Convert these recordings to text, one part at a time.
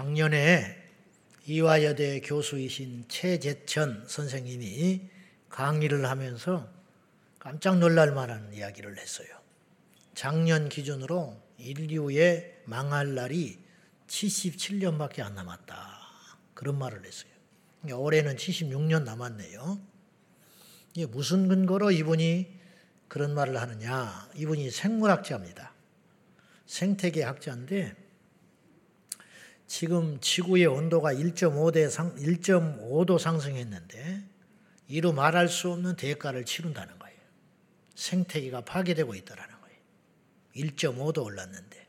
작년에 이화여대 교수이신 최재천 선생님이 강의를 하면서 깜짝 놀랄 만한 이야기를 했어요. 작년 기준으로 인류의 망할 날이 77년밖에 안 남았다. 그런 말을 했어요. 올해는 76년 남았네요. 이게 무슨 근거로 이분이 그런 말을 하느냐? 이분이 생물학자입니다. 생태계 학자인데 지금 지구의 온도가 1.5대 상, 1.5도 상승했는데 이루 말할 수 없는 대가를 치른다는 거예요. 생태계가 파괴되고 있다라는 거예요. 1.5도 올랐는데.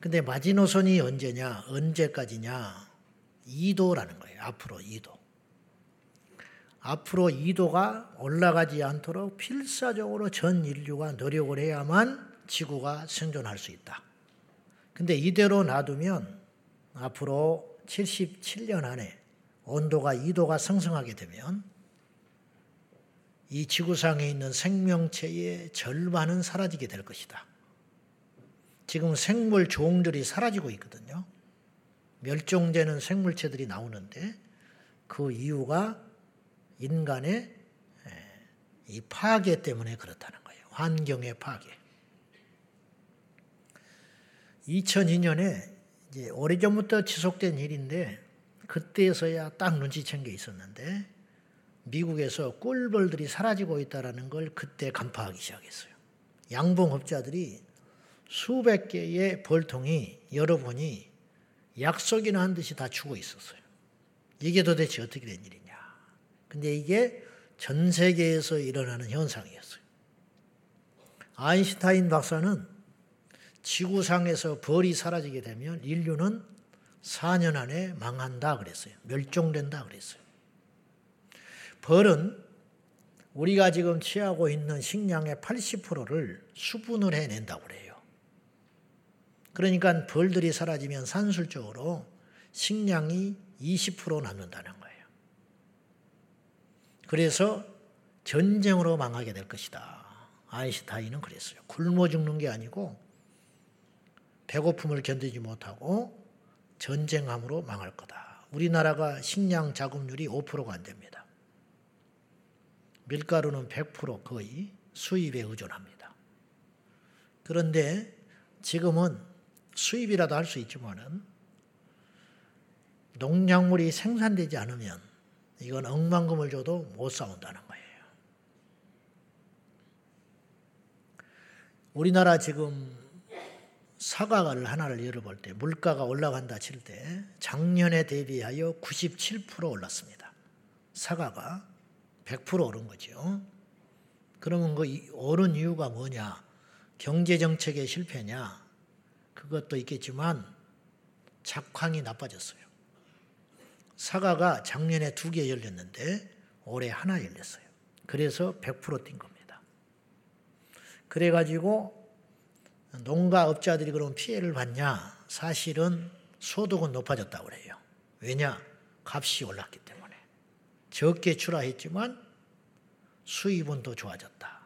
근데 마지노선이 언제냐? 언제까지냐? 2도라는 거예요. 앞으로 2도. 앞으로 2도가 올라가지 않도록 필사적으로 전 인류가 노력을 해야만 지구가 생존할 수 있다. 근데 이대로 놔두면 앞으로 77년 안에 온도가 2도가 상승하게 되면 이 지구상에 있는 생명체의 절반은 사라지게 될 것이다. 지금 생물 종들이 사라지고 있거든요. 멸종되는 생물체들이 나오는데 그 이유가 인간의 이 파괴 때문에 그렇다는 거예요. 환경의 파괴. 2002년에 이제 오래전부터 지속된 일인데 그때에서야 딱 눈치챈 게 있었는데 미국에서 꿀벌들이 사라지고 있다는 걸 그때 간파하기 시작했어요. 양봉업자들이 수백 개의 벌통이 여러분이 약속이나 한 듯이 다 죽어 있었어요. 이게 도대체 어떻게 된 일이냐. 근데 이게 전 세계에서 일어나는 현상이었어요. 아인슈타인 박사는 지구상에서 벌이 사라지게 되면 인류는 4년 안에 망한다 그랬어요. 멸종된다 그랬어요. 벌은 우리가 지금 취하고 있는 식량의 80%를 수분을 해낸다고 그래요. 그러니까 벌들이 사라지면 산술적으로 식량이 20% 남는다는 거예요. 그래서 전쟁으로 망하게 될 것이다. 아인슈타인은 그랬어요. 굶어 죽는 게 아니고 배고픔을 견디지 못하고 전쟁함으로 망할 거다. 우리나라가 식량 자급률이 5%가 안 됩니다. 밀가루는 100% 거의 수입에 의존합니다. 그런데 지금은 수입이라도 할 수 있지만은 농작물이 생산되지 않으면 이건 억만금을 줘도 못 싸운다는 거예요. 우리나라 지금 사과를 하나를 열어볼 때 물가가 올라간다 칠 때 작년에 대비하여 97% 올랐습니다. 사과가 100% 오른 거죠. 그러면 그 오른 이유가 뭐냐? 경제 정책의 실패냐? 그것도 있겠지만 작황이 나빠졌어요. 사과가 작년에 두 개 열렸는데 올해 하나 열렸어요. 그래서 100%뛴 겁니다. 그래가지고 농가업자들이 그럼 피해를 받냐? 사실은 소득은 높아졌다고 그래요. 왜냐? 값이 올랐기 때문에. 적게 출하했지만 수입은 더 좋아졌다.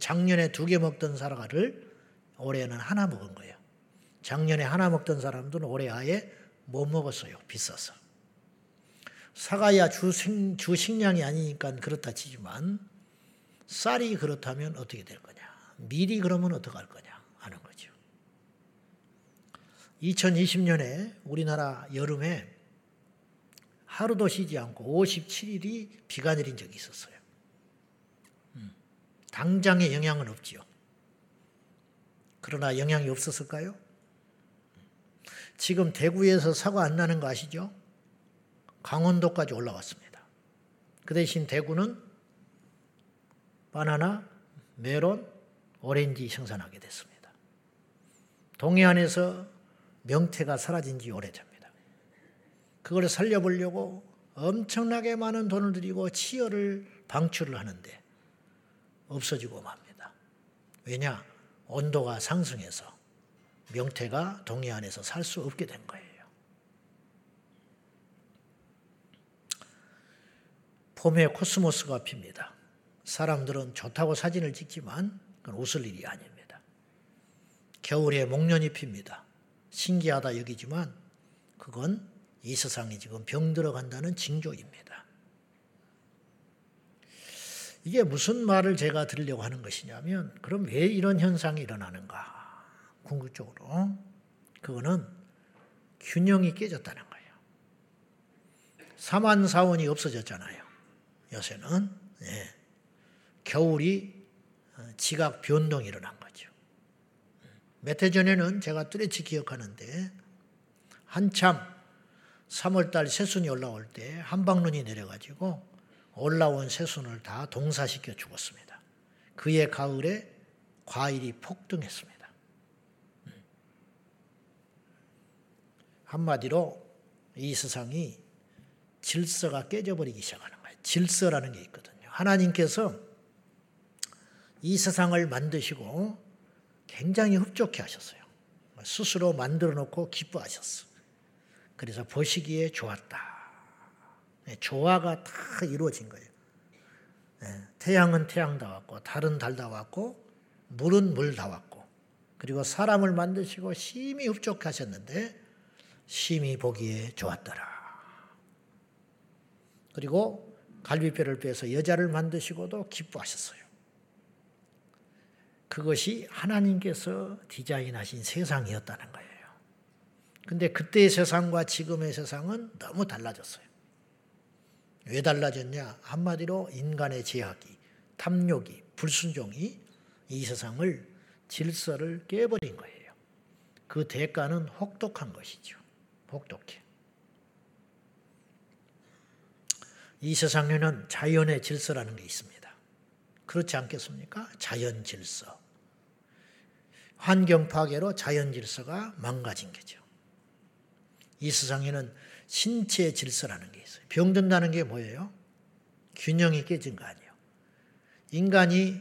작년에 두 개 먹던 사과를 올해는 하나 먹은 거예요. 작년에 하나 먹던 사람들은 올해 아예 못 먹었어요. 비싸서. 사과야 주, 생, 주 식량이 아니니까 그렇다 치지만 쌀이 그렇다면 어떻게 될 거냐. 밀이 그러면 어떡할 거냐 하는 거죠. 2020년에 우리나라 여름에 하루도 쉬지 않고 57일이 비가 내린 적이 있었어요. 음, 당장의 영향은 없지요. 그러나 영향이 없었을까요? 지금 대구에서 사고 안 나는 거 아시죠? 강원도까지 올라왔습니다. 그 대신 대구는 바나나, 메론, 오렌지 생산하게 됐습니다. 동해안에서 명태가 사라진 지 오래됩니다. 그걸 살려보려고 엄청나게 많은 돈을 들이고 치열을 방출을 하는데 없어지고 맙니다. 왜냐? 온도가 상승해서 명태가 동해안에서 살 수 없게 된 거예요. 봄에 코스모스가 핍니다. 사람들은 좋다고 사진을 찍지만 그건 웃을 일이 아닙니다. 겨울에 목련이 핍니다. 신기하다 여기지만 그건 이 세상이 지금 병들어간다는 징조입니다. 이게 무슨 말을 제가 드리려고 하는 것이냐면 그럼 왜 이런 현상이 일어나는가? 궁극적으로 그거는 균형이 깨졌다는 거예요. 사만사원이 없어졌잖아요. 요새는 예. 겨울이 어, 지각 변동이 일어난 거죠. 몇 해 전에는 제가 뚜렷이 기억하는데 한참 3월달 새순이 올라올 때 한방눈이 내려가지고 올라온 새순을 다 동사시켜 죽었습니다. 그의 가을에 과일이 폭등했습니다. 한마디로 이 세상이 질서가 깨져버리기 시작하는 거예요. 질서라는 게 있거든요. 하나님께서 이 세상을 만드시고 굉장히 흡족해 하셨어요. 스스로 만들어 놓고 기뻐하셨어. 그래서 보시기에 좋았다. 네, 조화가 다 이루어진 거예요. 네, 태양은 태양 다 왔고, 달은 달다 왔고, 물은 물다 왔고, 그리고 사람을 만드시고 심히 흡족하셨는데, 심히 보기에 좋았더라. 그리고 갈비뼈를 빼서 여자를 만드시고도 기뻐하셨어요. 그것이 하나님께서 디자인하신 세상이었다는 거예요. 근데 그때의 세상과 지금의 세상은 너무 달라졌어요. 왜 달라졌냐? 한마디로 인간의 제약이, 탐욕이, 불순종이 이 세상을 질서를 깨버린 거예요. 그 대가는 혹독한 것이죠. 혹독해. 이 세상에는 자연의 질서라는 게 있습니다. 그렇지 않겠습니까? 자연 질서. 환경 파괴로 자연 질서가 망가진 거죠. 이 세상에는 신체 질서라는 게 있어요. 병든다는 게 뭐예요? 균형이 깨진 거 아니에요. 인간이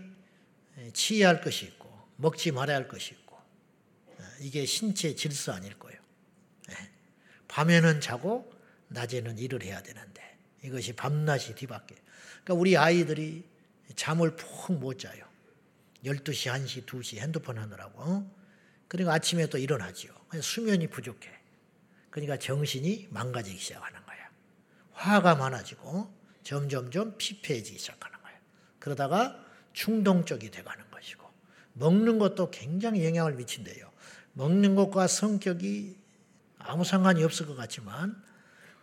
치해할 것이 있고 먹지 말아야 할 것이 있고 이게 신체 질서 아닐 거예요. 밤에는 자고 낮에는 일을 해야 되는데 이것이 밤낮이 뒤바뀌어. 그러니까 우리 아이들이 잠을 푹 못 자요. 12시, 1시, 2시 핸드폰 하느라고. 그러니까 아침에 또 일어나지요. 수면이 부족해. 그러니까 정신이 망가지기 시작하는 거야. 화가 많아지고 점점점 피폐해지기 시작하는 거야. 그러다가 충동적이 돼가는 것이고 먹는 것도 굉장히 영향을 미친대요. 먹는 것과 성격이 아무 상관이 없을 것 같지만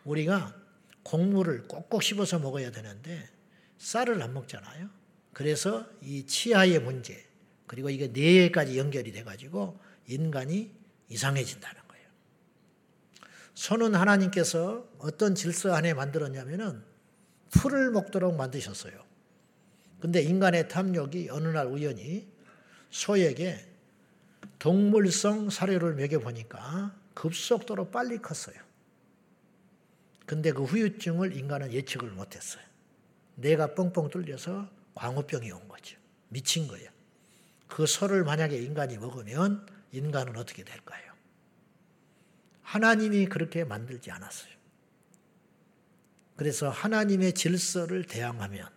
우리가 곡물을 꼭꼭 씹어서 먹어야 되는데 쌀을 안 먹잖아요. 그래서 이 치아의 문제 그리고 이게 뇌까지 연결이 돼가지고 인간이 이상해진다는 거예요. 손은 하나님께서 어떤 질서 안에 만들었냐면은 풀을 먹도록 만드셨어요. 근데 인간의 탐욕이 어느 날 우연히 소에게 동물성 사료를 먹여보니까 급속도로 빨리 컸어요. 근데 그 후유증을 인간은 예측을 못했어요. 뇌가 뻥뻥 뚫려서 광우병이 온 거죠. 미친 거예요. 그 소를 만약에 인간이 먹으면 인간은 어떻게 될까요? 하나님이 그렇게 만들지 않았어요. 그래서 하나님의 질서를 대항하면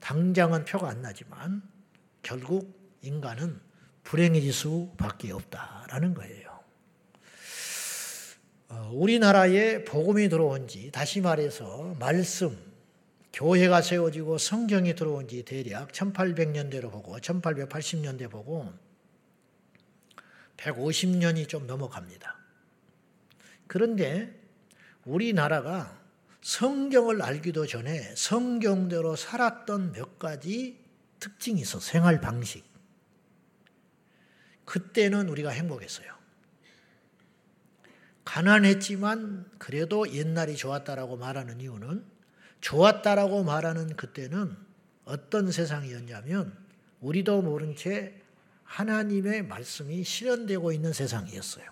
당장은 표가 안 나지만 결국 인간은 불행해질 수밖에 없다라는 거예요. 어, 우리나라에 복음이 들어온 지 다시 말해서 말씀, 교회가 세워지고 성경이 들어온 지 대략 1800년대로 보고 1880년대 보고 150년이 좀 넘어갑니다. 그런데 우리나라가 성경을 알기도 전에 성경대로 살았던 몇 가지 특징이 있어 생활 방식. 그때는 우리가 행복했어요. 가난했지만 그래도 옛날이 좋았다라고 말하는 이유는 좋았다라고 말하는 그때는 어떤 세상이었냐면 우리도 모른 채 하나님의 말씀이 실현되고 있는 세상이었어요.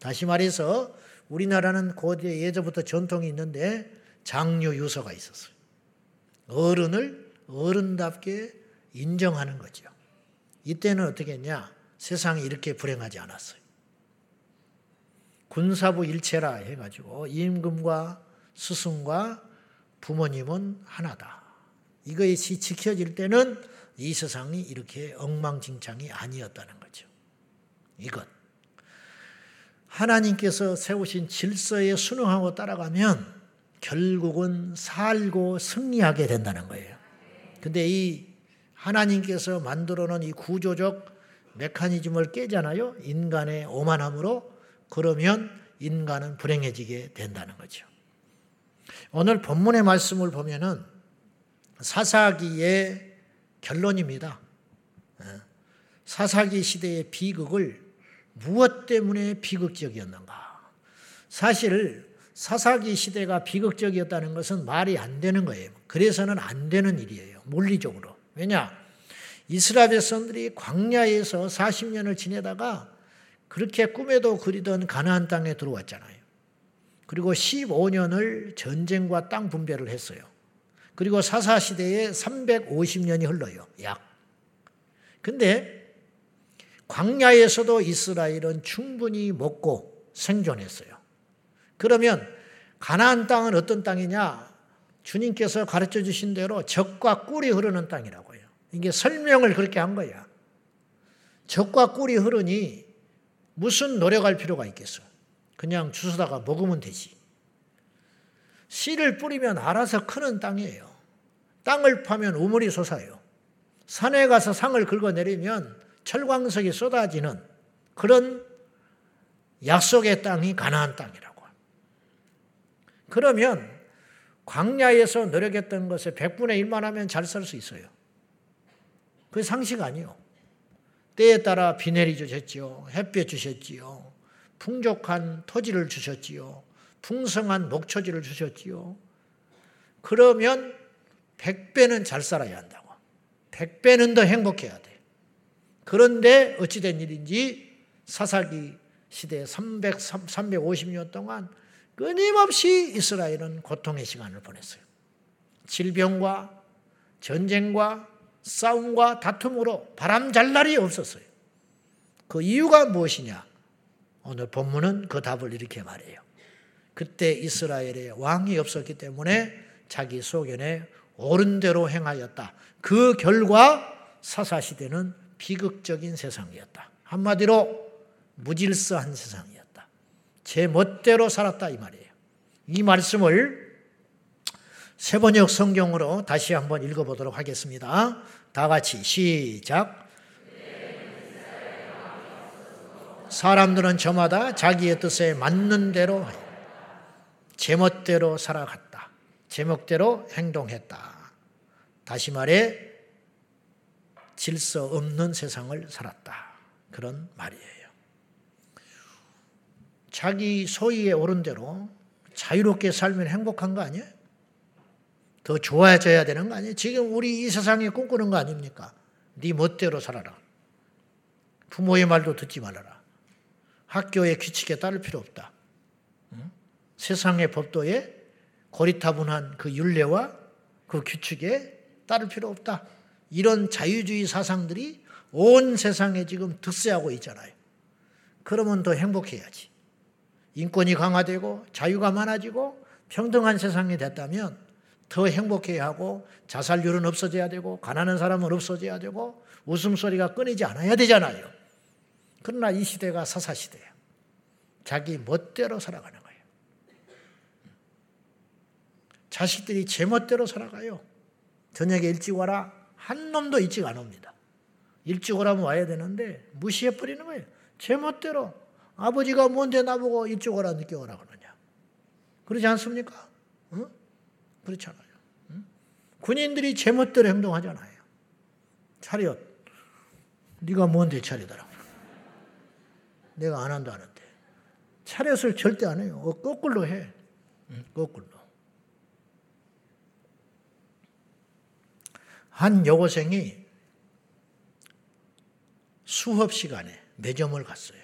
다시 말해서 우리나라는 고대 예전부터 전통이 있는데 장유 유서가 있었어요. 어른을 어른답게 인정하는 거죠. 이때는 어떻게 했냐? 세상이 이렇게 불행하지 않았어요. 군사부 일체라 해가지고 임금과 스승과 부모님은 하나다. 이것이 지켜질 때는 이 세상이 이렇게 엉망진창이 아니었다는 거죠. 이것. 하나님께서 세우신 질서에 순응하고 따라가면 결국은 살고 승리하게 된다는 거예요. 근데 이 하나님께서 만들어 놓은 이 구조적 메커니즘을 깨잖아요. 인간의 오만함으로 그러면 인간은 불행해지게 된다는 거죠. 오늘 본문의 말씀을 보면은 사사기의 결론입니다. 예. 사사기 시대의 비극을 무엇 때문에 비극적이었는가? 사실 사사기 시대가 비극적이었다는 것은 말이 안 되는 거예요. 그래서는 안 되는 일이에요. 물리적으로. 왜냐? 이스라엘 백성들이 광야에서 40년을 지내다가 그렇게 꿈에도 그리던 가나안 땅에 들어왔잖아요. 그리고 15년을 전쟁과 땅 분배를 했어요. 그리고 사사 시대에 350년이 흘러요. 약. 근데 광야에서도 이스라엘은 충분히 먹고 생존했어요. 그러면 가나안 땅은 어떤 땅이냐? 주님께서 가르쳐 주신 대로 적과 꿀이 흐르는 땅이라고요. 이게 설명을 그렇게 한 거야. 적과 꿀이 흐르니 무슨 노력할 필요가 있겠어? 그냥 주워다가 먹으면 되지. 씨를 뿌리면 알아서 크는 땅이에요. 땅을 파면 우물이 솟아요. 산에 가서 상을 긁어내리면 철광석이 쏟아지는 그런 약속의 땅이 가나안 땅이라고. 그러면 광야에서 노력했던 것에 100분의 1만 하면 잘 살 수 있어요. 그 상식 아니요. 때에 따라 비 내리 주셨지요. 햇볕 주셨지요. 풍족한 토지를 주셨지요. 풍성한 목초지를 주셨지요. 그러면 100배는 잘 살아야 한다고. 100배는 더 행복해야 돼. 그런데 어찌된 일인지 사사기 시대 300, 350년 동안 끊임없이 이스라엘은 고통의 시간을 보냈어요. 질병과 전쟁과 싸움과 다툼으로 바람 잘 날이 없었어요. 그 이유가 무엇이냐? 오늘 본문은 그 답을 이렇게 말해요. 그때 이스라엘에 왕이 없었기 때문에 자기 소견에 옳은 대로 행하였다. 그 결과 사사시대는 비극적인 세상이었다. 한마디로 무질서한 세상이었다. 제 멋대로 살았다 이 말이에요. 이 말씀을 세번역 성경으로 다시 한번 읽어보도록 하겠습니다. 다 같이 시작. 사람들은 저마다 자기의 뜻에 맞는 대로 제멋대로 살아갔다. 제멋대로 행동했다. 다시 말해 질서 없는 세상을 살았다. 그런 말이에요. 자기 소위에 오른 대로 자유롭게 살면 행복한 거 아니에요? 더 좋아져야 되는 거 아니에요? 지금 우리 이 세상에 꿈꾸는 거 아닙니까? 네 멋대로 살아라. 부모의 말도 듣지 말아라. 학교의 규칙에 따를 필요 없다. 응? 세상의 법도에 고리타분한 그 윤례와 그 규칙에 따를 필요 없다. 이런 자유주의 사상들이 온 세상에 지금 득세하고 있잖아요. 그러면 더 행복해야지. 인권이 강화되고 자유가 많아지고 평등한 세상이 됐다면 더 행복해야 하고 자살률은 없어져야 되고 가난한 사람은 없어져야 되고 웃음소리가 끊이지 않아야 되잖아요. 그러나 이 시대가 사사시대야. 자기 멋대로 살아가는 거예요. 자식들이 제 멋대로 살아가요. 저녁에 일찍 와라. 한 놈도 일찍 안 옵니다. 일찍 오라면 와야 되는데 무시해 버리는 거예요. 제 멋대로. 아버지가 뭔데 나보고 일찍 오라 늦게 오라 그러냐. 그러지 않습니까? 응? 그렇잖아요. 군인들이 제 멋대로 행동하잖아요. 차렷. 네가 뭔데 차리더라. 내가 안 한다는데. 차렷을 절대 안 해요. 어, 거꾸로 해. 거꾸로. 한 여고생이 수업 시간에 매점을 갔어요.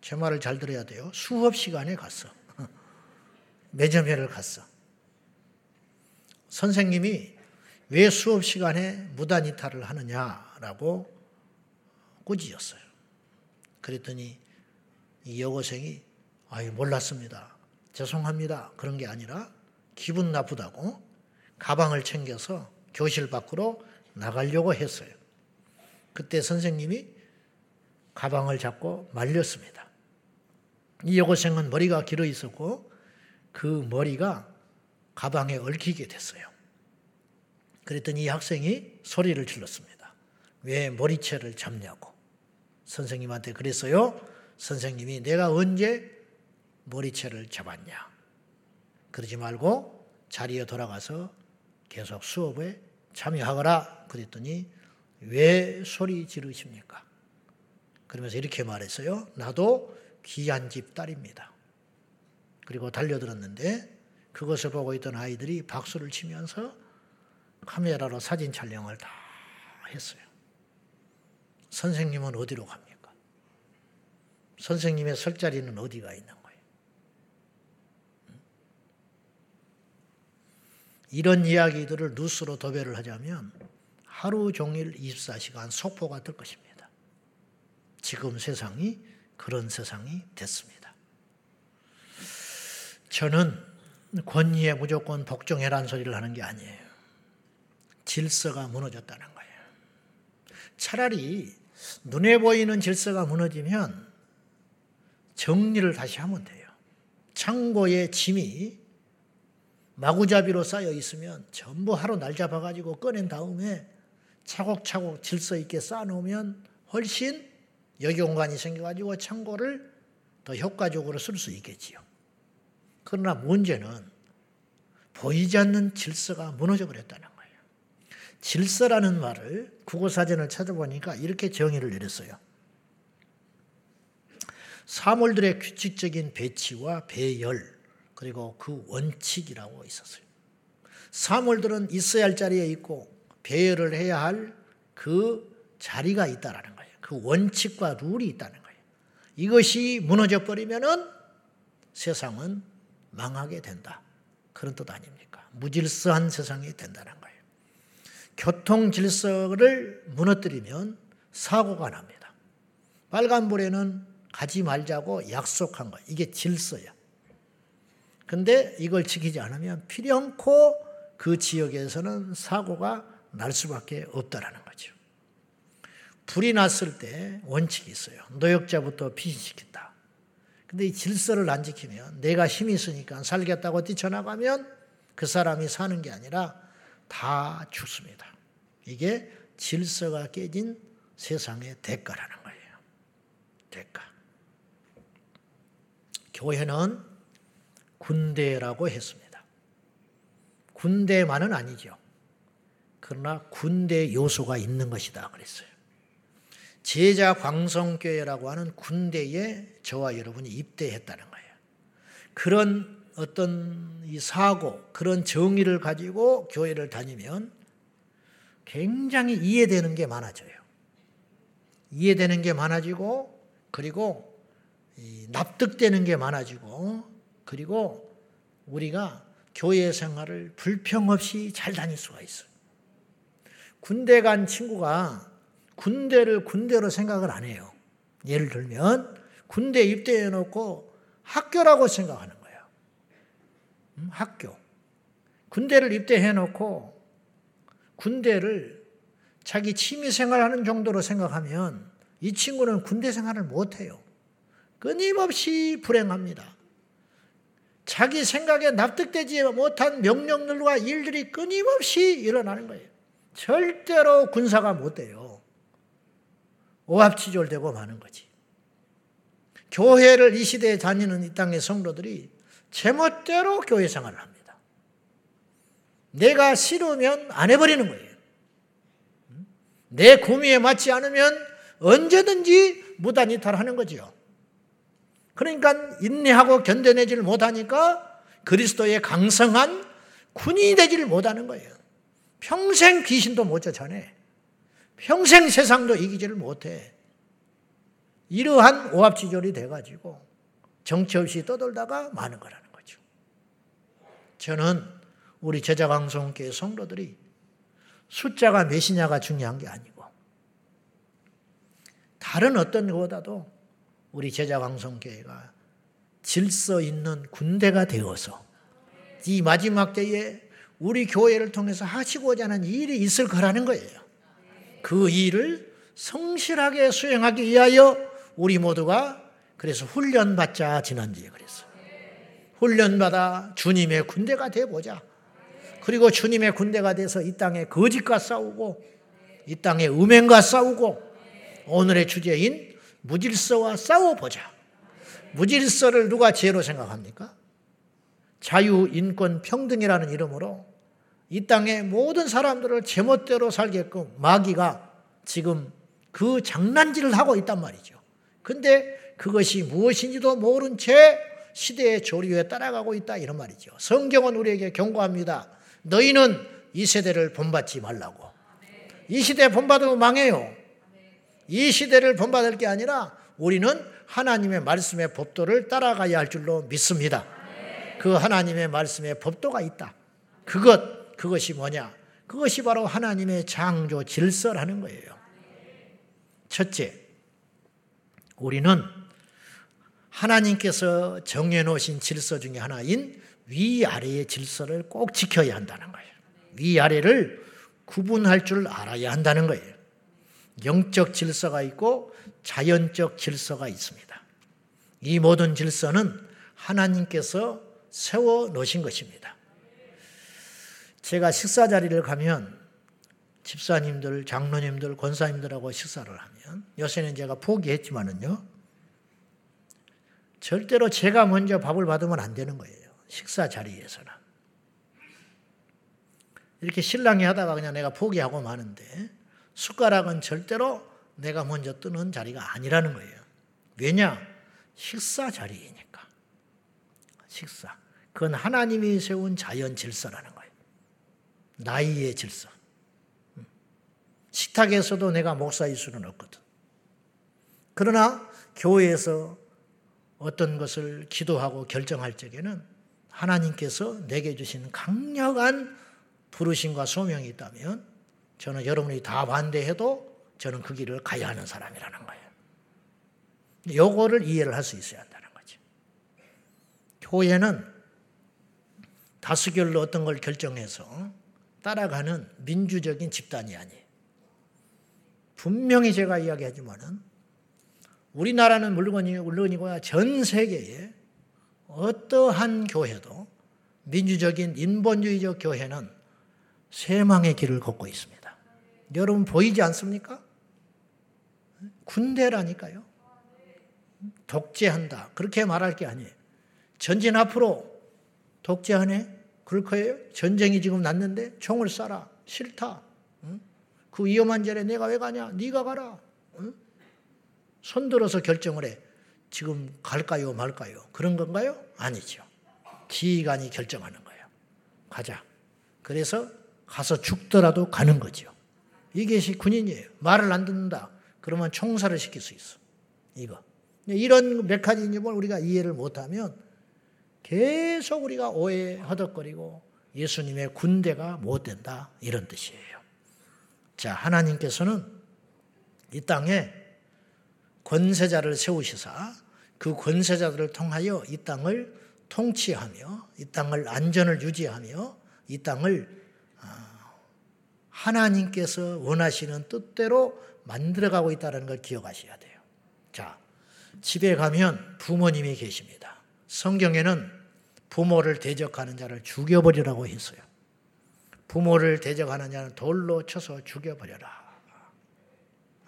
제 말을 잘 들어야 돼요. 수업 시간에 갔어. 매점회를 갔어. 선생님이 왜 수업 시간에 무단 이탈을 하느냐라고 꾸짖었어요. 그랬더니 이 여고생이 아유 몰랐습니다. 죄송합니다. 그런 게 아니라 기분 나쁘다고 가방을 챙겨서 교실 밖으로 나가려고 했어요. 그때 선생님이 가방을 잡고 말렸습니다. 이 여고생은 머리가 길어 있었고 그 머리가 가방에 얽히게 됐어요. 그랬더니 이 학생이 소리를 질렀습니다. 왜 머리채를 잡냐고. 선생님한테 그랬어요. 선생님이 내가 언제 머리채를 잡았냐. 그러지 말고 자리에 돌아가서 계속 수업에 참여하거라. 그랬더니 왜 소리 지르십니까? 그러면서 이렇게 말했어요. 나도 귀한 집 딸입니다. 그리고 달려들었는데 그것을 보고 있던 아이들이 박수를 치면서 카메라로 사진 촬영을 다 했어요. 선생님은 어디로 갑니까? 선생님의 설 자리는 어디가 있는 거예요? 이런 이야기들을 뉴스로 도배를 하자면 하루 종일 24시간 속보가 될 것입니다. 지금 세상이 그런 세상이 됐습니다. 저는 권위에 무조건 복종해라는 소리를 하는 게 아니에요. 질서가 무너졌다는 거예요. 차라리 눈에 보이는 질서가 무너지면 정리를 다시 하면 돼요. 창고에 짐이 마구잡이로 쌓여 있으면 전부 하루 날 잡아가지고 꺼낸 다음에 차곡차곡 질서 있게 쌓아놓으면 훨씬 여기 공간이 생겨가지고 창고를 더 효과적으로 쓸 수 있겠지요. 그러나 문제는 보이지 않는 질서가 무너져 버렸다는 거예요. 질서라는 말을 국어사전을 찾아보니까 이렇게 정의를 내렸어요. 사물들의 규칙적인 배치와 배열, 그리고 그 원칙이라고 있었어요. 사물들은 있어야 할 자리에 있고 배열을 해야 할 그 자리가 있다라는 거예요. 그 원칙과 룰이 있다는 거예요. 이것이 무너져 버리면은 세상은 망하게 된다. 그런 뜻 아닙니까? 무질서한 세상이 된다는 거예요. 교통 질서를 무너뜨리면 사고가 납니다. 빨간불에는 가지 말자고 약속한 거. 이게 질서야. 근데 이걸 지키지 않으면 필연코 그 지역에서는 사고가 날 수밖에 없다라는 거죠. 불이 났을 때 원칙이 있어요. 노역자부터 피신시킨다. 근데 이 질서를 안 지키면 내가 힘이 있으니까 살겠다고 뛰쳐나가면 그 사람이 사는 게 아니라 다 죽습니다. 이게 질서가 깨진 세상의 대가라는 거예요. 대가. 교회는 군대라고 했습니다. 군대만은 아니죠. 그러나 군대 요소가 있는 것이다 그랬어요. 제자 광성교회라고 하는 군대에 저와 여러분이 입대했다는 거예요. 그런 어떤 이 사고, 그런 정의를 가지고 교회를 다니면 굉장히 이해되는 게 많아져요. 이해되는 게 많아지고, 그리고 납득되는 게 많아지고, 그리고 우리가 교회 생활을 불평 없이 잘 다닐 수가 있어요. 군대 간 친구가 군대를 군대로 생각을 안 해요. 예를 들면 군대 입대해 놓고 학교라고 생각하는 거예요. 음, 학교. 군대를 입대해 놓고 군대를 자기 취미 생활하는 정도로 생각하면 이 친구는 군대 생활을 못 해요. 끊임없이 불행합니다. 자기 생각에 납득되지 못한 명령들과 일들이 끊임없이 일어나는 거예요. 절대로 군사가 못 돼요. 오합지졸되고 마는 거지. 교회를 이 시대에 다니는 이 땅의 성도들이 제멋대로 교회 생활을 합니다. 내가 싫으면 안 해버리는 거예요. 내 구미에 맞지 않으면 언제든지 무단이탈하는 거죠. 그러니까 인내하고 견뎌내지를 못하니까 그리스도의 강성한 군인이 되지를 못하는 거예요. 평생 귀신도 못 쫓아내. 평생 세상도 이기지를 못해. 이러한 오합지졸이 돼가지고 정치 없이 떠돌다가 마는 거라는 거죠. 저는 우리 제자방송교회 성도들이 숫자가 몇이냐가 중요한 게 아니고 다른 어떤 것보다도 우리 제자방송교회가 질서 있는 군대가 되어서 이 마지막 때에 우리 교회를 통해서 하시고자 하는 일이 있을 거라는 거예요. 그 일을 성실하게 수행하기 위하여 우리 모두가 그래서 훈련받자 지난주에 그랬어. 훈련받아 주님의 군대가 돼 보자. 그리고 주님의 군대가 돼서 이 땅에 거짓과 싸우고 이 땅에 음행과 싸우고 오늘의 주제인 무질서와 싸워보자. 무질서를 누가 죄로 생각합니까? 자유, 인권, 평등이라는 이름으로 이 땅의 모든 사람들을 제멋대로 살게끔 마귀가 지금 그 장난질을 하고 있단 말이죠. 근데 그것이 무엇인지도 모른 채 시대의 조류에 따라가고 있다 이런 말이죠. 성경은 우리에게 경고합니다. 너희는 이 세대를 본받지 말라고. 이 시대 본받으면 망해요. 이 시대를 본받을 게 아니라 우리는 하나님의 말씀의 법도를 따라가야 할 줄로 믿습니다. 그 하나님의 말씀의 법도가 있다. 그것, 그것이 뭐냐? 그것이 바로 하나님의 창조 질서라는 거예요. 첫째, 우리는 하나님께서 정해놓으신 질서 중에 하나인 위아래의 질서를 꼭 지켜야 한다는 거예요. 위아래를 구분할 줄 알아야 한다는 거예요. 영적 질서가 있고 자연적 질서가 있습니다. 이 모든 질서는 하나님께서 세워 놓으신 것입니다. 제가 식사 자리를 가면 집사님들, 장로님들, 권사님들하고 식사를 하면 요새는 제가 포기했지만은요. 절대로 제가 먼저 밥을 받으면 안 되는 거예요. 식사 자리에서는. 이렇게 신랑이 하다가 그냥 내가 포기하고 마는데 숟가락은 절대로 내가 먼저 뜨는 자리가 아니라는 거예요. 왜냐? 식사 자리이니까. 식사. 그건 하나님이 세운 자연 질서라는 거예요. 나이의 질서. 음. 식탁에서도 내가 목사일 수는 없거든. 그러나 교회에서 어떤 것을 기도하고 결정할 적에는 하나님께서 내게 주신 강력한 부르심과 소명이 있다면 저는 여러분이 다 반대해도 저는 그 길을 가야 하는 사람이라는 거예요. 요거를 이해를 할 수 있어야 한다는 거죠. 교회는 다수결로 어떤 걸 결정해서 따라가는 민주적인 집단이 아니에요. 분명히 제가 이야기하지만은 우리나라는 물론이고 물론이고 전 세계에 어떠한 교회도 민주적인 인본주의적 교회는 쇠망의 길을 걷고 있습니다. 여러분 보이지 않습니까? 군대라니까요. 독재한다. 그렇게 말할 게 아니에요. 전진 앞으로 독재하네? 그럴 거예요? 전쟁이 지금 났는데 총을 쏴라. 싫다. 그 위험한 절에 내가 왜 가냐? 네가 가라. 손들어서 결정을 해. 지금 갈까요, 말까요? 그런 건가요? 아니죠. 지휘관이 결정하는 거예요. 가자. 그래서 가서 죽더라도 가는 거죠. 이게 군인이에요. 말을 안 듣는다. 그러면 총살을 시킬 수 있어. 이거. 이런 메커니즘을 우리가 이해를 못하면 계속 우리가 오해 허덕거리고 예수님의 군대가 못 된다. 이런 뜻이에요. 자, 하나님께서는 이 땅에 권세자를 세우시사 그 권세자들을 통하여 이 땅을 통치하며 이 땅을 안전을 유지하며 이 땅을 하나님께서 원하시는 뜻대로 만들어가고 있다는 걸 기억하셔야 돼요. 자, 집에 가면 부모님이 계십니다. 성경에는 부모를 대적하는 자를 죽여버리라고 했어요. 부모를 대적하는 자는 돌로 쳐서 죽여버려라.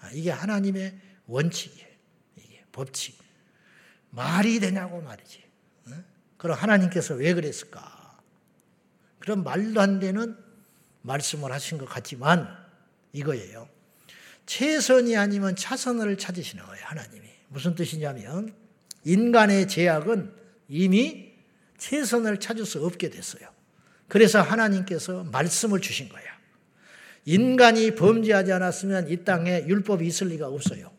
아, 이게 하나님의 원칙이에요. 이게 법칙. 말이 되냐고 말이지. 그럼 하나님께서 왜 그랬을까? 그럼 말도 안 되는 말씀을 하신 것 같지만 이거예요. 최선이 아니면 차선을 찾으시는 거예요, 하나님이. 무슨 뜻이냐면 인간의 제약은 이미 최선을 찾을 수 없게 됐어요. 그래서 하나님께서 말씀을 주신 거야. 인간이 범죄하지 않았으면 이 땅에 율법이 있을 리가 없어요.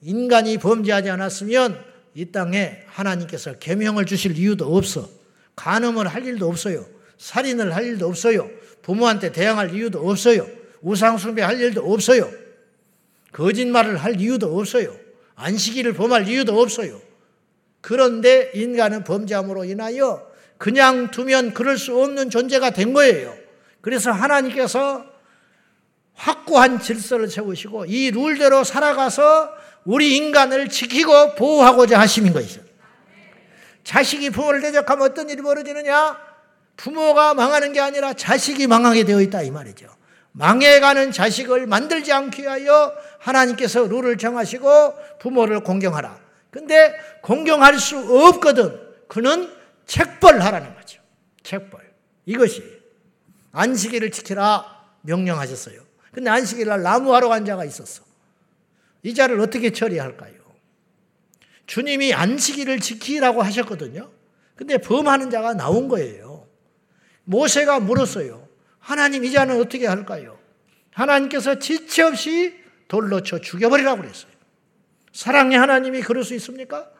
인간이 범죄하지 않았으면 이 땅에 하나님께서 계명을 주실 이유도 없어. 간음을 할 일도 없어요. 살인을 할 일도 없어요. 부모한테 대항할 이유도 없어요. 우상숭배할 일도 없어요. 거짓말을 할 이유도 없어요. 안식일을 범할 이유도 없어요. 그런데 인간은 범죄함으로 인하여 그냥 두면 그럴 수 없는 존재가 된 거예요. 그래서 하나님께서 확고한 질서를 세우시고 이 룰대로 살아가서 우리 인간을 지키고 보호하고자 하심인 것이죠. 자식이 부모를 대적하면 어떤 일이 벌어지느냐? 부모가 망하는 게 아니라 자식이 망하게 되어 있다 이 말이죠. 망해가는 자식을 만들지 않기 위하여 하나님께서 룰을 정하시고 부모를 공경하라. 근데 공경할 수 없거든. 그는 책벌하라는 거죠. 책벌. 이것이 안식일을 지키라 명령하셨어요. 근데 안식일 날 나무하러 간 자가 있었어. 이 자를 어떻게 처리할까요? 주님이 안식일을 지키라고 하셨거든요. 근데 범하는 자가 나온 거예요. 모세가 물었어요. 하나님 이 자는 어떻게 할까요? 하나님께서 지체 없이 돌로 쳐 죽여버리라고 그랬어요. 사랑의 하나님이 그럴 수 있습니까?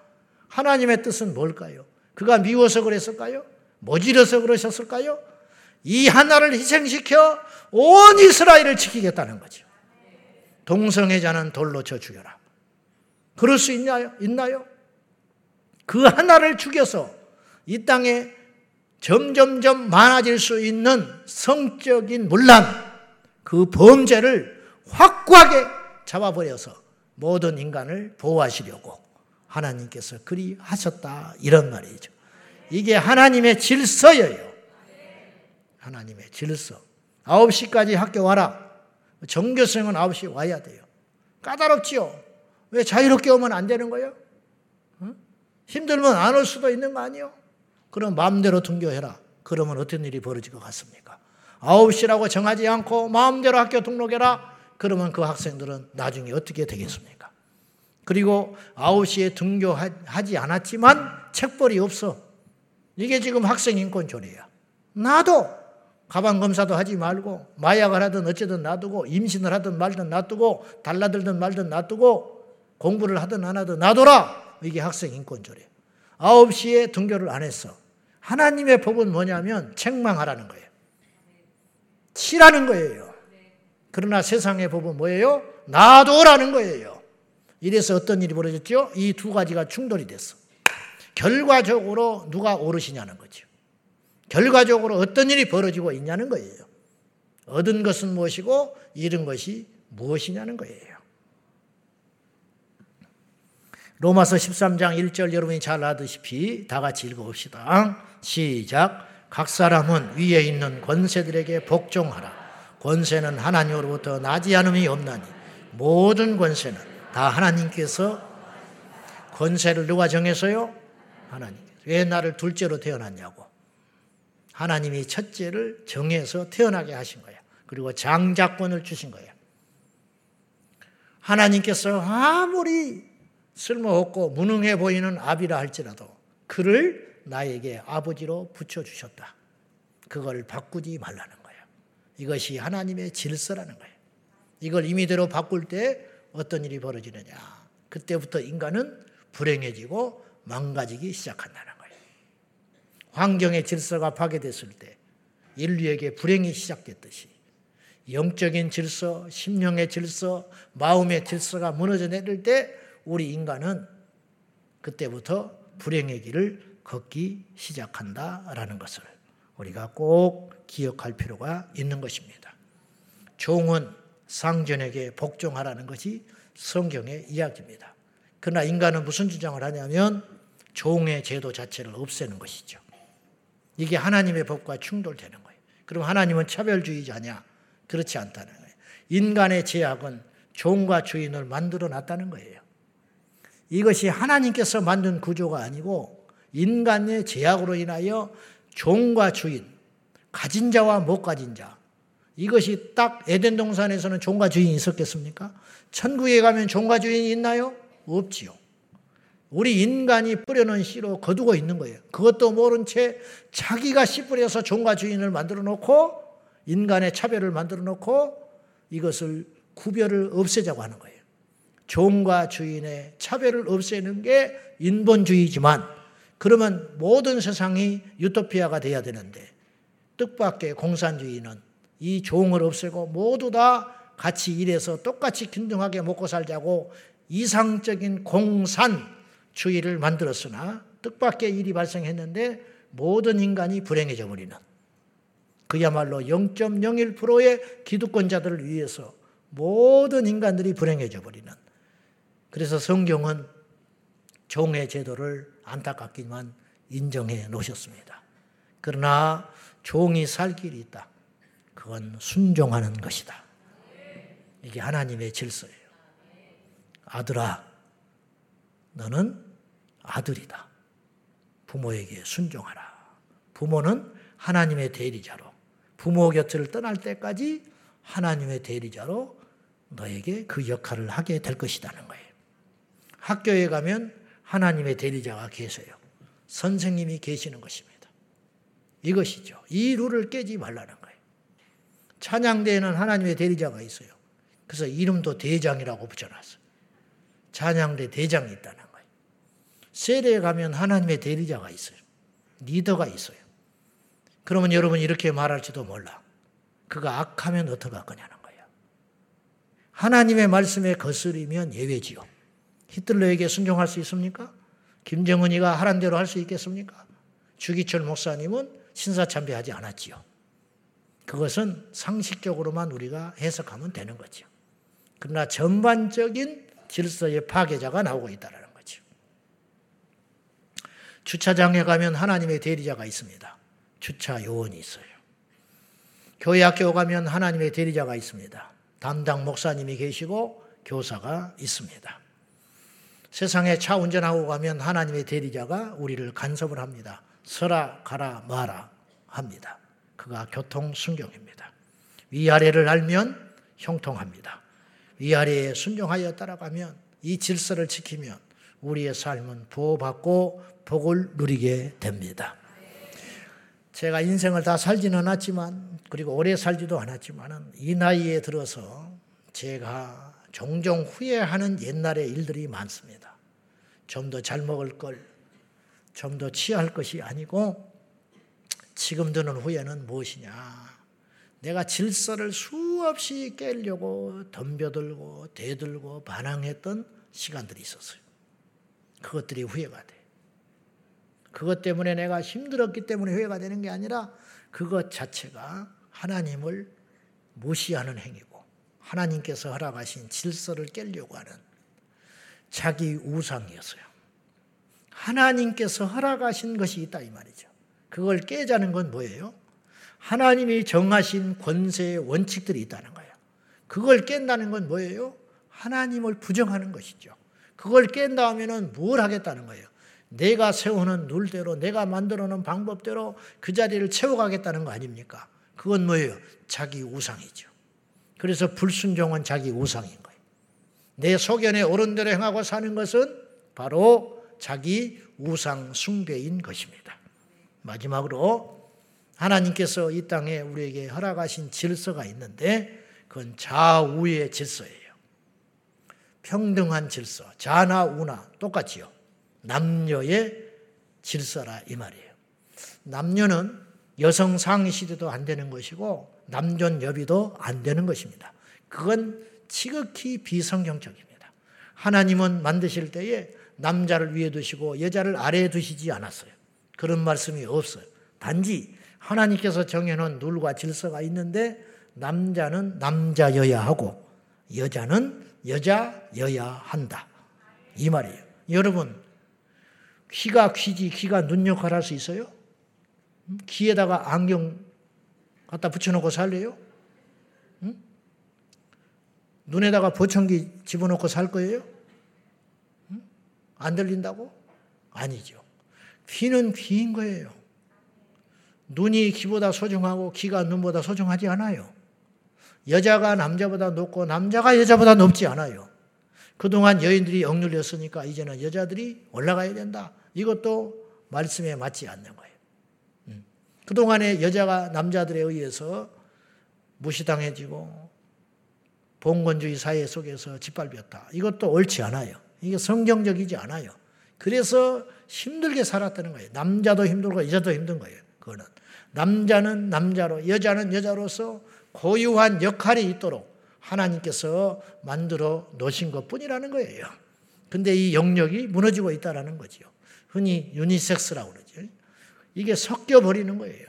하나님의 뜻은 뭘까요? 그가 미워서 그랬을까요? 모질어서 그러셨을까요? 이 하나를 희생시켜 온 이스라엘을 지키겠다는 거죠. 동성애자는 돌로 쳐 죽여라. 그럴 수 있나요? 있나요? 그 하나를 죽여서 이 땅에 점점점 많아질 수 있는 성적인 문란, 그 범죄를 확고하게 잡아버려서 모든 인간을 보호하시려고 하나님께서 그리 하셨다. 이런 말이죠. 이게 하나님의 질서예요. 하나님의 질서. 9시까지 학교 와라. 정교생은 9시 와야 돼요. 까다롭지요? 왜 자유롭게 오면 안 되는 거예요? 응? 힘들면 안 올 수도 있는 거 아니요? 그럼 마음대로 등교해라. 그러면 어떤 일이 벌어질 것 같습니까? 9시라고 정하지 않고 마음대로 학교 등록해라. 그러면 그 학생들은 나중에 어떻게 되겠습니까? 그리고 9시에 등교하지 않았지만 책벌이 없어. 이게 지금 학생 인권 조례야. 나도 가방 검사도 하지 말고 마약을 하든 어쨌든 놔두고 임신을 하든 말든 놔두고 달라들든 말든 놔두고 공부를 하든 안 하든 놔둬라. 이게 학생 인권조례. 9시에 등교를 안 했어. 하나님의 법은 뭐냐면 책망하라는 거예요. 치라는 거예요. 그러나 세상의 법은 뭐예요? 놔둬라는 거예요. 이래서 어떤 일이 벌어졌죠? 이 두 가지가 충돌이 됐어. 결과적으로 누가 오르시냐는 거죠. 결과적으로 어떤 일이 벌어지고 있냐는 거예요. 얻은 것은 무엇이고 잃은 것이 무엇이냐는 거예요. 로마서 13장 1절 여러분이 잘 아듯이 다 같이 읽어봅시다. 시작. 각 사람은 위에 있는 권세들에게 복종하라. 권세는 하나님으로부터 나지 않음이 없나니 모든 권세는 다 하나님께서 권세를 누가 정해서요? 하나님. 왜 나를 둘째로 태어났냐고. 하나님이 첫째를 정해서 태어나게 하신 거예요. 그리고 장자권을 주신 거예요. 하나님께서 아무리 쓸모없고 무능해 보이는 아비라 할지라도 그를 나에게 아버지로 붙여주셨다. 그걸 바꾸지 말라는 거예요. 이것이 하나님의 질서라는 거예요. 이걸 임의대로 바꿀 때 어떤 일이 벌어지느냐. 그때부터 인간은 불행해지고 망가지기 시작한다는 거예요. 환경의 질서가 파괴됐을 때 인류에게 불행이 시작됐듯이 영적인 질서, 심령의 질서, 마음의 질서가 무너져 내릴 때 우리 인간은 그때부터 불행의 길을 걷기 시작한다라는 것을 우리가 꼭 기억할 필요가 있는 것입니다. 종은 상전에게 복종하라는 것이 성경의 이야기입니다. 그러나 인간은 무슨 주장을 하냐면 종의 제도 자체를 없애는 것이죠. 이게 하나님의 법과 충돌되는 거예요. 그럼 하나님은 차별주의자냐? 그렇지 않다는 거예요. 인간의 제약은 종과 주인을 만들어 놨다는 거예요. 이것이 하나님께서 만든 구조가 아니고 인간의 제약으로 인하여 종과 주인, 가진 자와 못 가진 자. 이것이 딱 에덴 동산에서는 종과 주인이 있었겠습니까? 천국에 가면 종과 주인이 있나요? 없지요. 우리 인간이 뿌려놓은 씨로 거두고 있는 거예요. 그것도 모른 채 자기가 씨 뿌려서 종과 주인을 만들어 놓고 인간의 차별을 만들어 놓고 이것을 구별을 없애자고 하는 거예요. 종과 주인의 차별을 없애는 게 인본주의지만 그러면 모든 세상이 유토피아가 돼야 되는데 뜻밖의 공산주의는 이 종을 없애고 모두 다 같이 일해서 똑같이 균등하게 먹고 살자고 이상적인 공산주의를 만들었으나 뜻밖의 일이 발생했는데 모든 인간이 불행해져 버리는 그야말로 0.01%의 기득권자들을 위해서 모든 인간들이 불행해져 버리는 그래서 성경은 종의 제도를 안타깝지만 인정해 놓으셨습니다. 그러나 종이 살 길이 있다. 그건 순종하는 것이다. 이게 하나님의 질서예요. 아들아, 너는 아들이다. 부모에게 순종하라. 부모는 하나님의 대리자로 부모 곁을 떠날 때까지 하나님의 대리자로 너에게 그 역할을 하게 될 것이라는 거예요. 학교에 가면 하나님의 대리자가 계세요. 선생님이 계시는 것입니다. 이것이죠. 이 룰을 깨지 말라는 거예요. 찬양대에는 하나님의 대리자가 있어요. 그래서 이름도 대장이라고 붙여놨어요. 찬양대 대장이 있다는 거예요. 세례에 가면 하나님의 대리자가 있어요. 리더가 있어요. 그러면 여러분 이렇게 말할지도 몰라. 그가 악하면 어떡할 거냐는 거예요. 하나님의 말씀에 거스리면 예외지요. 히틀러에게 순종할 수 있습니까? 김정은이가 하란 대로 할 수 있겠습니까? 주기철 목사님은 신사참배하지 않았지요. 그것은 상식적으로만 우리가 해석하면 되는 거죠. 그러나 전반적인 질서의 파괴자가 나오고 있다는 거죠. 주차장에 가면 하나님의 대리자가 있습니다. 주차 요원이 있어요. 교회 학교 가면 하나님의 대리자가 있습니다. 담당 목사님이 계시고 교사가 있습니다. 세상에 차 운전하고 가면 하나님의 대리자가 우리를 간섭을 합니다. 서라, 가라, 마라 합니다. 그가 교통 순경입니다. 위아래를 알면 형통합니다. 위아래에 순종하여 따라가면 이 질서를 지키면 우리의 삶은 보호받고 복을 누리게 됩니다. 제가 인생을 다 살지는 않았지만 그리고 오래 살지도 않았지만 이 나이에 들어서 제가 종종 후회하는 옛날의 일들이 많습니다. 좀 더 잘 먹을 걸, 좀 더 취할 것이 아니고 지금 드는 후회는 무엇이냐. 내가 질서를 수없이 깨려고 덤벼들고 대들고 반항했던 시간들이 있었어요. 그것들이 후회가 돼. 그것 때문에 내가 힘들었기 때문에 후회가 되는 게 아니라 그것 자체가 하나님을 무시하는 행위고 하나님께서 허락하신 질서를 깨려고 하는 자기 우상이었어요. 하나님께서 허락하신 것이 있다 이 말이죠. 그걸 깨자는 건 뭐예요? 하나님이 정하신 권세의 원칙들이 있다는 거예요. 그걸 깬다는 건 뭐예요? 하나님을 부정하는 것이죠. 그걸 깬다 하면은 뭘 하겠다는 거예요? 내가 세우는 룰대로, 내가 만들어 놓은 방법대로 그 자리를 채워가겠다는 거 아닙니까? 그건 뭐예요? 자기 우상이죠. 그래서 불순종은 자기 거예요. 내 소견에 옳은 대로 행하고 사는 것은 바로 자기 우상 숭배인 것입니다. 마지막으로 하나님께서 이 땅에 우리에게 허락하신 질서가 있는데 그건 좌우의 질서예요. 평등한 질서, 자나 우나 똑같지요. 남녀의 질서라 이 말이에요. 남녀는 여성 상위 시대도 안 되는 것이고 남존 여비도 안 되는 것입니다. 그건 지극히 비성경적입니다. 하나님은 만드실 때에 남자를 위에 두시고 여자를 아래에 두시지 않았어요. 그런 말씀이 없어요. 단지 하나님께서 정해놓은 룰과 질서가 있는데 남자는 남자여야 하고 여자는 여자여야 한다. 이 말이에요. 여러분, 귀가 귀지, 귀가 눈 역할 할수 있어요? 귀에다가 안경 갖다 붙여놓고 살래요? 응? 눈에다가 보청기 집어넣고 살 거예요? 응? 안 들린다고? 아니죠. 귀는 귀인 거예요. 눈이 귀보다 소중하고 귀가 눈보다 소중하지 않아요. 여자가 남자보다 높고 남자가 여자보다 높지 않아요. 그동안 여인들이 억눌렸으니까 이제는 여자들이 올라가야 된다. 이것도 말씀에 맞지 않는 거예요. 그동안에 여자가 남자들에 의해서 무시당해지고 봉건주의 사회 속에서 짓밟혔다. 이것도 옳지 않아요. 이게 성경적이지 않아요. 그래서 힘들게 살았다는 거예요. 남자도 힘들고 여자도 힘든 거예요. 그거는. 남자는 남자로, 여자는 여자로서 고유한 역할이 있도록 하나님께서 만들어 놓으신 것 뿐이라는 거예요. 근데 이 영역이 무너지고 있다는 거죠. 흔히 유니섹스라고 그러죠. 이게 섞여 버리는 거예요.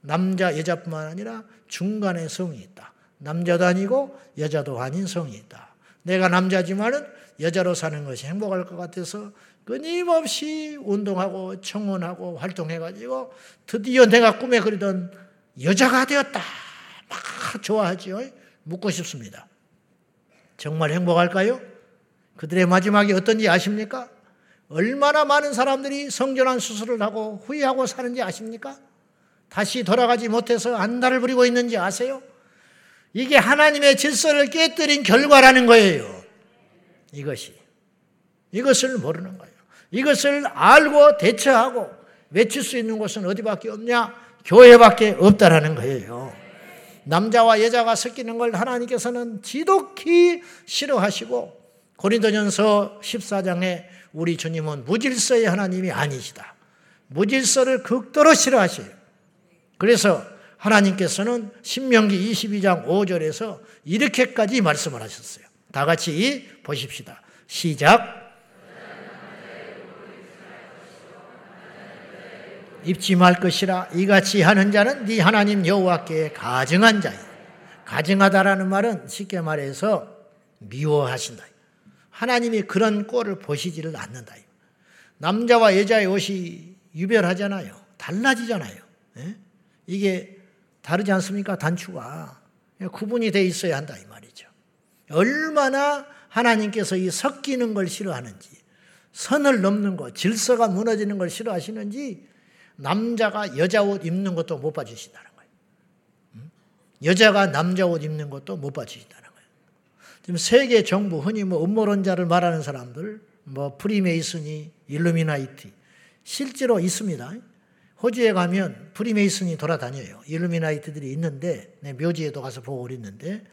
남자, 여자뿐만 아니라 중간에 성이 있다. 남자도 아니고 여자도 아닌 성이 있다. 내가 남자지만은 여자로 사는 것이 행복할 것 같아서 끊임없이 운동하고 청원하고 활동해가지고 드디어 내가 꿈에 그리던 여자가 되었다. 막 좋아하지요. 묻고 싶습니다. 정말 행복할까요? 그들의 마지막이 어떤지 아십니까? 얼마나 많은 사람들이 성전환 수술을 하고 후회하고 사는지 아십니까? 다시 돌아가지 못해서 안달을 부리고 있는지 아세요? 이게 하나님의 질서를 깨뜨린 결과라는 거예요. 이것이. 이것을 모르는 거예요. 이것을 알고 대처하고 외칠 수 있는 곳은 어디밖에 없냐? 교회밖에 없다라는 거예요. 남자와 여자가 섞이는 걸 하나님께서는 지독히 싫어하시고 고린도전서 14장에 우리 주님은 무질서의 하나님이 아니시다. 무질서를 극도로 싫어하셔요. 그래서 하나님께서는 신명기 22장 5절에서 이렇게까지 말씀을 하셨어요. 다 같이 보십시다. 시작. 입지 말 것이라 이같이 하는 자는 네 하나님 여호와께 가증한 자야. 가증하다라는 말은 쉽게 말해서 미워하신다. 하나님이 그런 꼴을 보시지를 않는다. 남자와 여자의 옷이 유별하잖아요. 달라지잖아요. 예? 이게 다르지 않습니까? 단추가 구분이 돼 있어야 한다 이 말이죠. 얼마나 하나님께서 이 섞이는 걸 싫어하는지, 선을 넘는 것, 질서가 무너지는 걸 싫어하시는지 남자가 여자 옷 입는 것도 못 봐주신다는 거예요. 여자가 남자 옷 입는 것도 못 봐주신다는 거예요. 지금 세계 정부 흔히 뭐 음모론자를 말하는 사람들, 뭐 프리메이슨이, 일루미나이티 실제로 있습니다. 호주에 가면 프리메이슨이 돌아다녀요. 일루미나이트들이 있는데 네, 묘지에도 가서 보고 그랬는데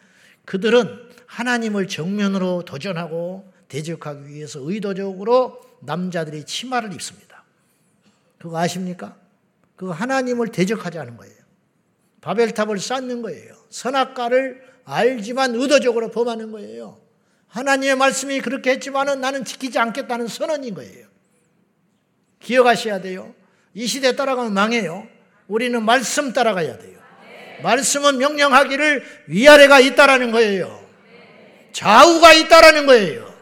그들은 하나님을 정면으로 도전하고 대적하기 위해서 의도적으로 남자들이 치마를 입습니다. 그거 아십니까? 그거 하나님을 대적하자는 거예요. 바벨탑을 쌓는 거예요. 선악과를 알지만 의도적으로 범하는 거예요. 하나님의 말씀이 그렇게 했지만은 나는 지키지 않겠다는 선언인 거예요. 기억하셔야 돼요. 이 시대 따라가면 망해요. 우리는 말씀 따라가야 돼요. 말씀은 명령하기를 위아래가 있다라는 거예요. 좌우가 있다라는 거예요.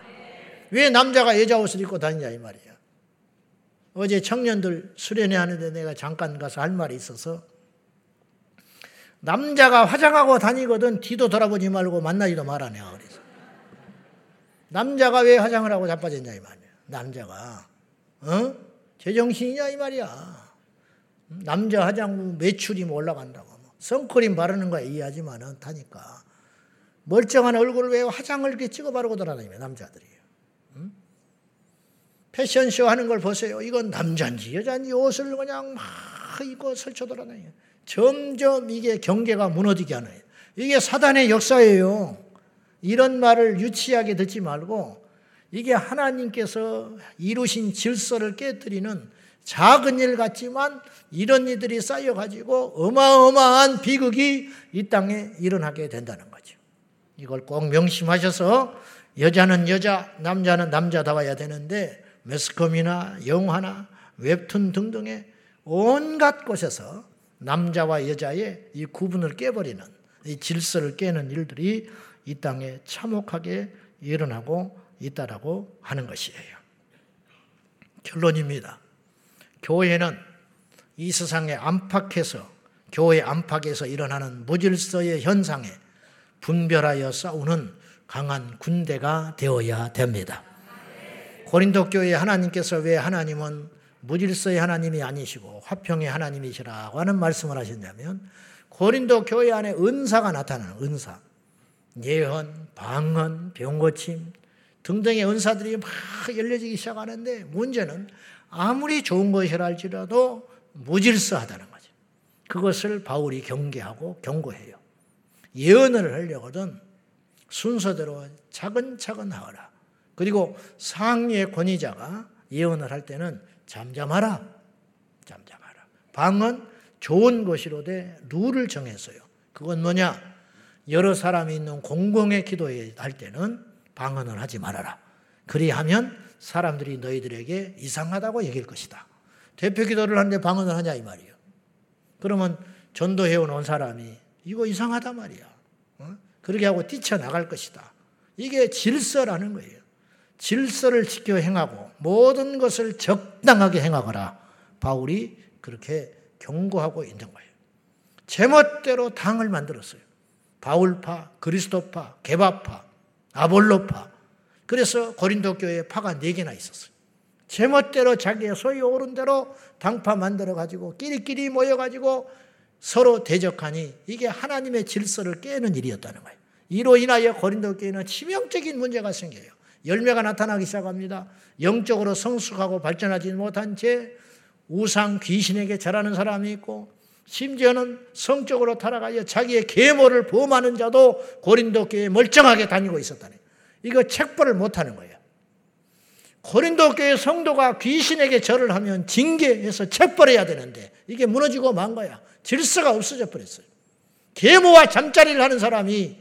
왜 남자가 여자 옷을 입고 다니냐 이 말이야. 어제 청년들 수련회 하는데 내가 잠깐 가서 할 말이 있어서 남자가 화장하고 다니거든 뒤도 돌아보지 말고 만나지도 말아내 그래서 남자가 왜 화장을 하고 자빠졌냐 이 말이야. 남자가 어? 제정신이냐 이 말이야. 남자 화장 매출이 뭐 올라간다고. 뭐. 선크림 바르는 거야 이해하지만은 타니까. 멀쩡한 얼굴을 왜 화장을 이렇게 찍어 바르고 돌아다니며 남자들이. 패션쇼 하는 걸 보세요. 이건 남자인지 여자인지 옷을 그냥 막 입고 설쳐 돌아다녀요. 점점 이게 경계가 무너지게 하는 이게 사단의 역사예요. 이런 말을 유치하게 듣지 말고 이게 하나님께서 이루신 질서를 깨뜨리는 작은 일 같지만 이런 일들이 쌓여가지고 어마어마한 비극이 이 땅에 일어나게 된다는 거죠. 이걸 꼭 명심하셔서 여자는 여자, 남자는 남자다워야 되는데 매스컴이나 영화나 웹툰 등등의 온갖 곳에서 남자와 여자의 이 구분을 깨버리는 이 질서를 깨는 일들이 이 땅에 참혹하게 일어나고 있다라고 하는 것이에요. 결론입니다. 교회는 이 세상에 안팎에서 교회 안팎에서 일어나는 무질서의 현상에 분별하여 싸우는 강한 군대가 되어야 됩니다. 고린도 교회 하나님께서 왜 하나님은 무질서의 하나님이 아니시고 화평의 하나님이시라고 하는 말씀을 하셨냐면 고린도 교회 안에 은사가 나타나는 은사. 예언, 방언, 병고침 등등의 은사들이 막 열려지기 시작하는데 문제는 아무리 좋은 것이라 할지라도 무질서하다는 거죠. 그것을 바울이 경계하고 경고해요. 예언을 하려거든 순서대로 차근차근 하거라. 그리고 상위의 권위자가 예언을 할 때는 잠잠하라. 잠잠하라. 방은 좋은 것이로되 룰을 정했어요. 그건 뭐냐? 여러 사람이 있는 공공의 기도에 할 때는 방언을 하지 말아라. 그리하면 사람들이 너희들에게 이상하다고 얘기할 것이다. 대표 기도를 하는데 방언을 하냐 이 말이에요. 그러면 전도해 온 사람이 이거 이상하단 말이야. 어? 그렇게 하고 뛰쳐나갈 것이다. 이게 질서라는 거예요. 질서를 지켜 행하고 모든 것을 적당하게 행하거라. 바울이 그렇게 경고하고 있는 거예요. 제멋대로 당을 만들었어요. 바울파, 그리스도파, 개바파, 아볼로파. 그래서 고린도 교회에 파가 네 개나 있었어요. 제멋대로 자기의 소위 오른 대로 당파 만들어 가지고 끼리끼리 모여 가지고 서로 대적하니 이게 하나님의 질서를 깨는 일이었다는 거예요. 이로 인하여 고린도 교회는 치명적인 문제가 생겨요. 열매가 나타나기 시작합니다. 영적으로 성숙하고 발전하지 못한 채 우상 귀신에게 절하는 사람이 있고 심지어는 성적으로 타락하여 자기의 계모를 범하는 자도 고린도 교회에 멀쩡하게 다니고 있었다니. 이거 책벌을 못하는 거예요. 고린도 교회 성도가 귀신에게 절을 하면 징계해서 책벌해야 되는데 이게 무너지고 만 거야. 질서가 없어져 버렸어요. 계모와 잠자리를 하는 사람이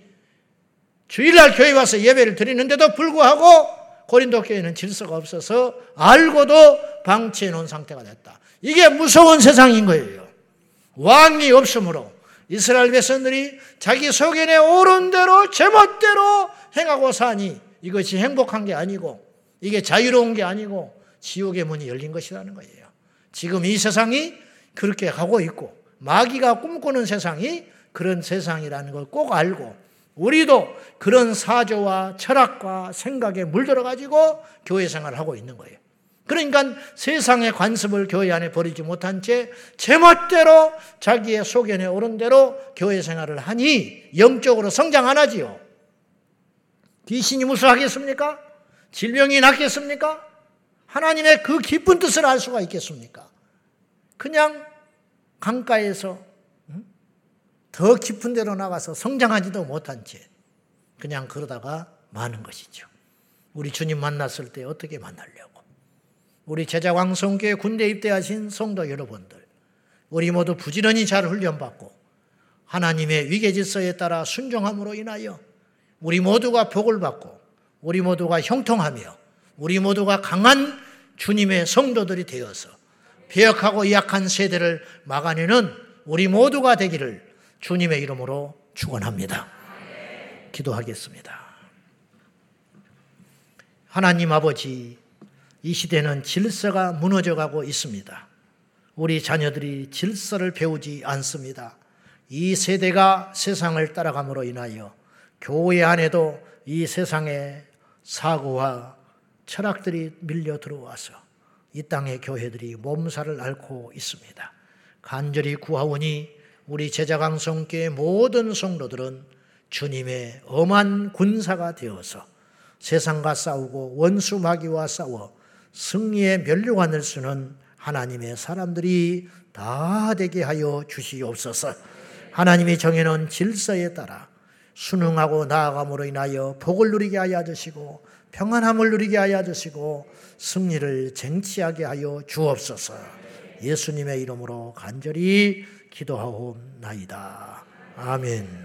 주일날 교회 와서 예배를 드리는데도 불구하고 고린도 교회는 질서가 없어서 알고도 방치해 놓은 상태가 됐다. 이게 무서운 세상인 거예요. 왕이 없으므로 이스라엘 백성들이 자기 소견에 옳은 대로 제멋대로 행하고 사니 이것이 행복한 게 아니고 이게 자유로운 게 아니고 지옥의 문이 열린 것이라는 거예요. 지금 이 세상이 그렇게 가고 있고 마귀가 꿈꾸는 세상이 그런 세상이라는 걸 꼭 알고 우리도 그런 사조와 철학과 생각에 물들어 가지고 교회 생활을 하고 있는 거예요. 그러니까 세상의 관습을 교회 안에 버리지 못한 채 제멋대로 자기의 소견에 오른 대로 교회 생활을 하니 영적으로 성장 안 하지요. 귀신이 무수하겠습니까? 질병이 낫겠습니까? 하나님의 그 깊은 뜻을 알 수가 있겠습니까? 그냥 강가에서 더 깊은 데로 나가서 성장하지도 못한 채 그냥 그러다가 마는 것이죠. 우리 주님 만났을 때 어떻게 만나려고? 우리 제자광성교회 군대 입대하신 성도 여러분들, 우리 모두 부지런히 잘 훈련받고 하나님의 위계 질서에 따라 순종함으로 인하여 우리 모두가 복을 받고 우리 모두가 형통하며 우리 모두가 강한 주님의 성도들이 되어서 배역하고 약한 세대를 막아내는 우리 모두가 되기를 주님의 이름으로 축원합니다. 기도하겠습니다. 하나님 아버지, 이 시대는 질서가 무너져 가고 있습니다. 우리 자녀들이 질서를 배우지 않습니다. 이 세대가 세상을 따라감으로 인하여 교회 안에도 이 세상에 사고와 철학들이 밀려 들어와서 이 땅의 교회들이 몸살을 앓고 있습니다. 간절히 구하오니 우리 제자강성교의 모든 성도들은 주님의 엄한 군사가 되어서 세상과 싸우고 원수 마귀와 싸워 승리의 면류관을 쓰는 하나님의 사람들이 다 되게 하여 주시옵소서. 하나님이 정해놓은 질서에 따라 순응하고 나아감으로 인하여 복을 누리게 하여 주시고 평안함을 누리게 하여 주시고 승리를 쟁취하게 하여 주옵소서. 예수님의 이름으로 간절히 기도하옵나이다. 아멘.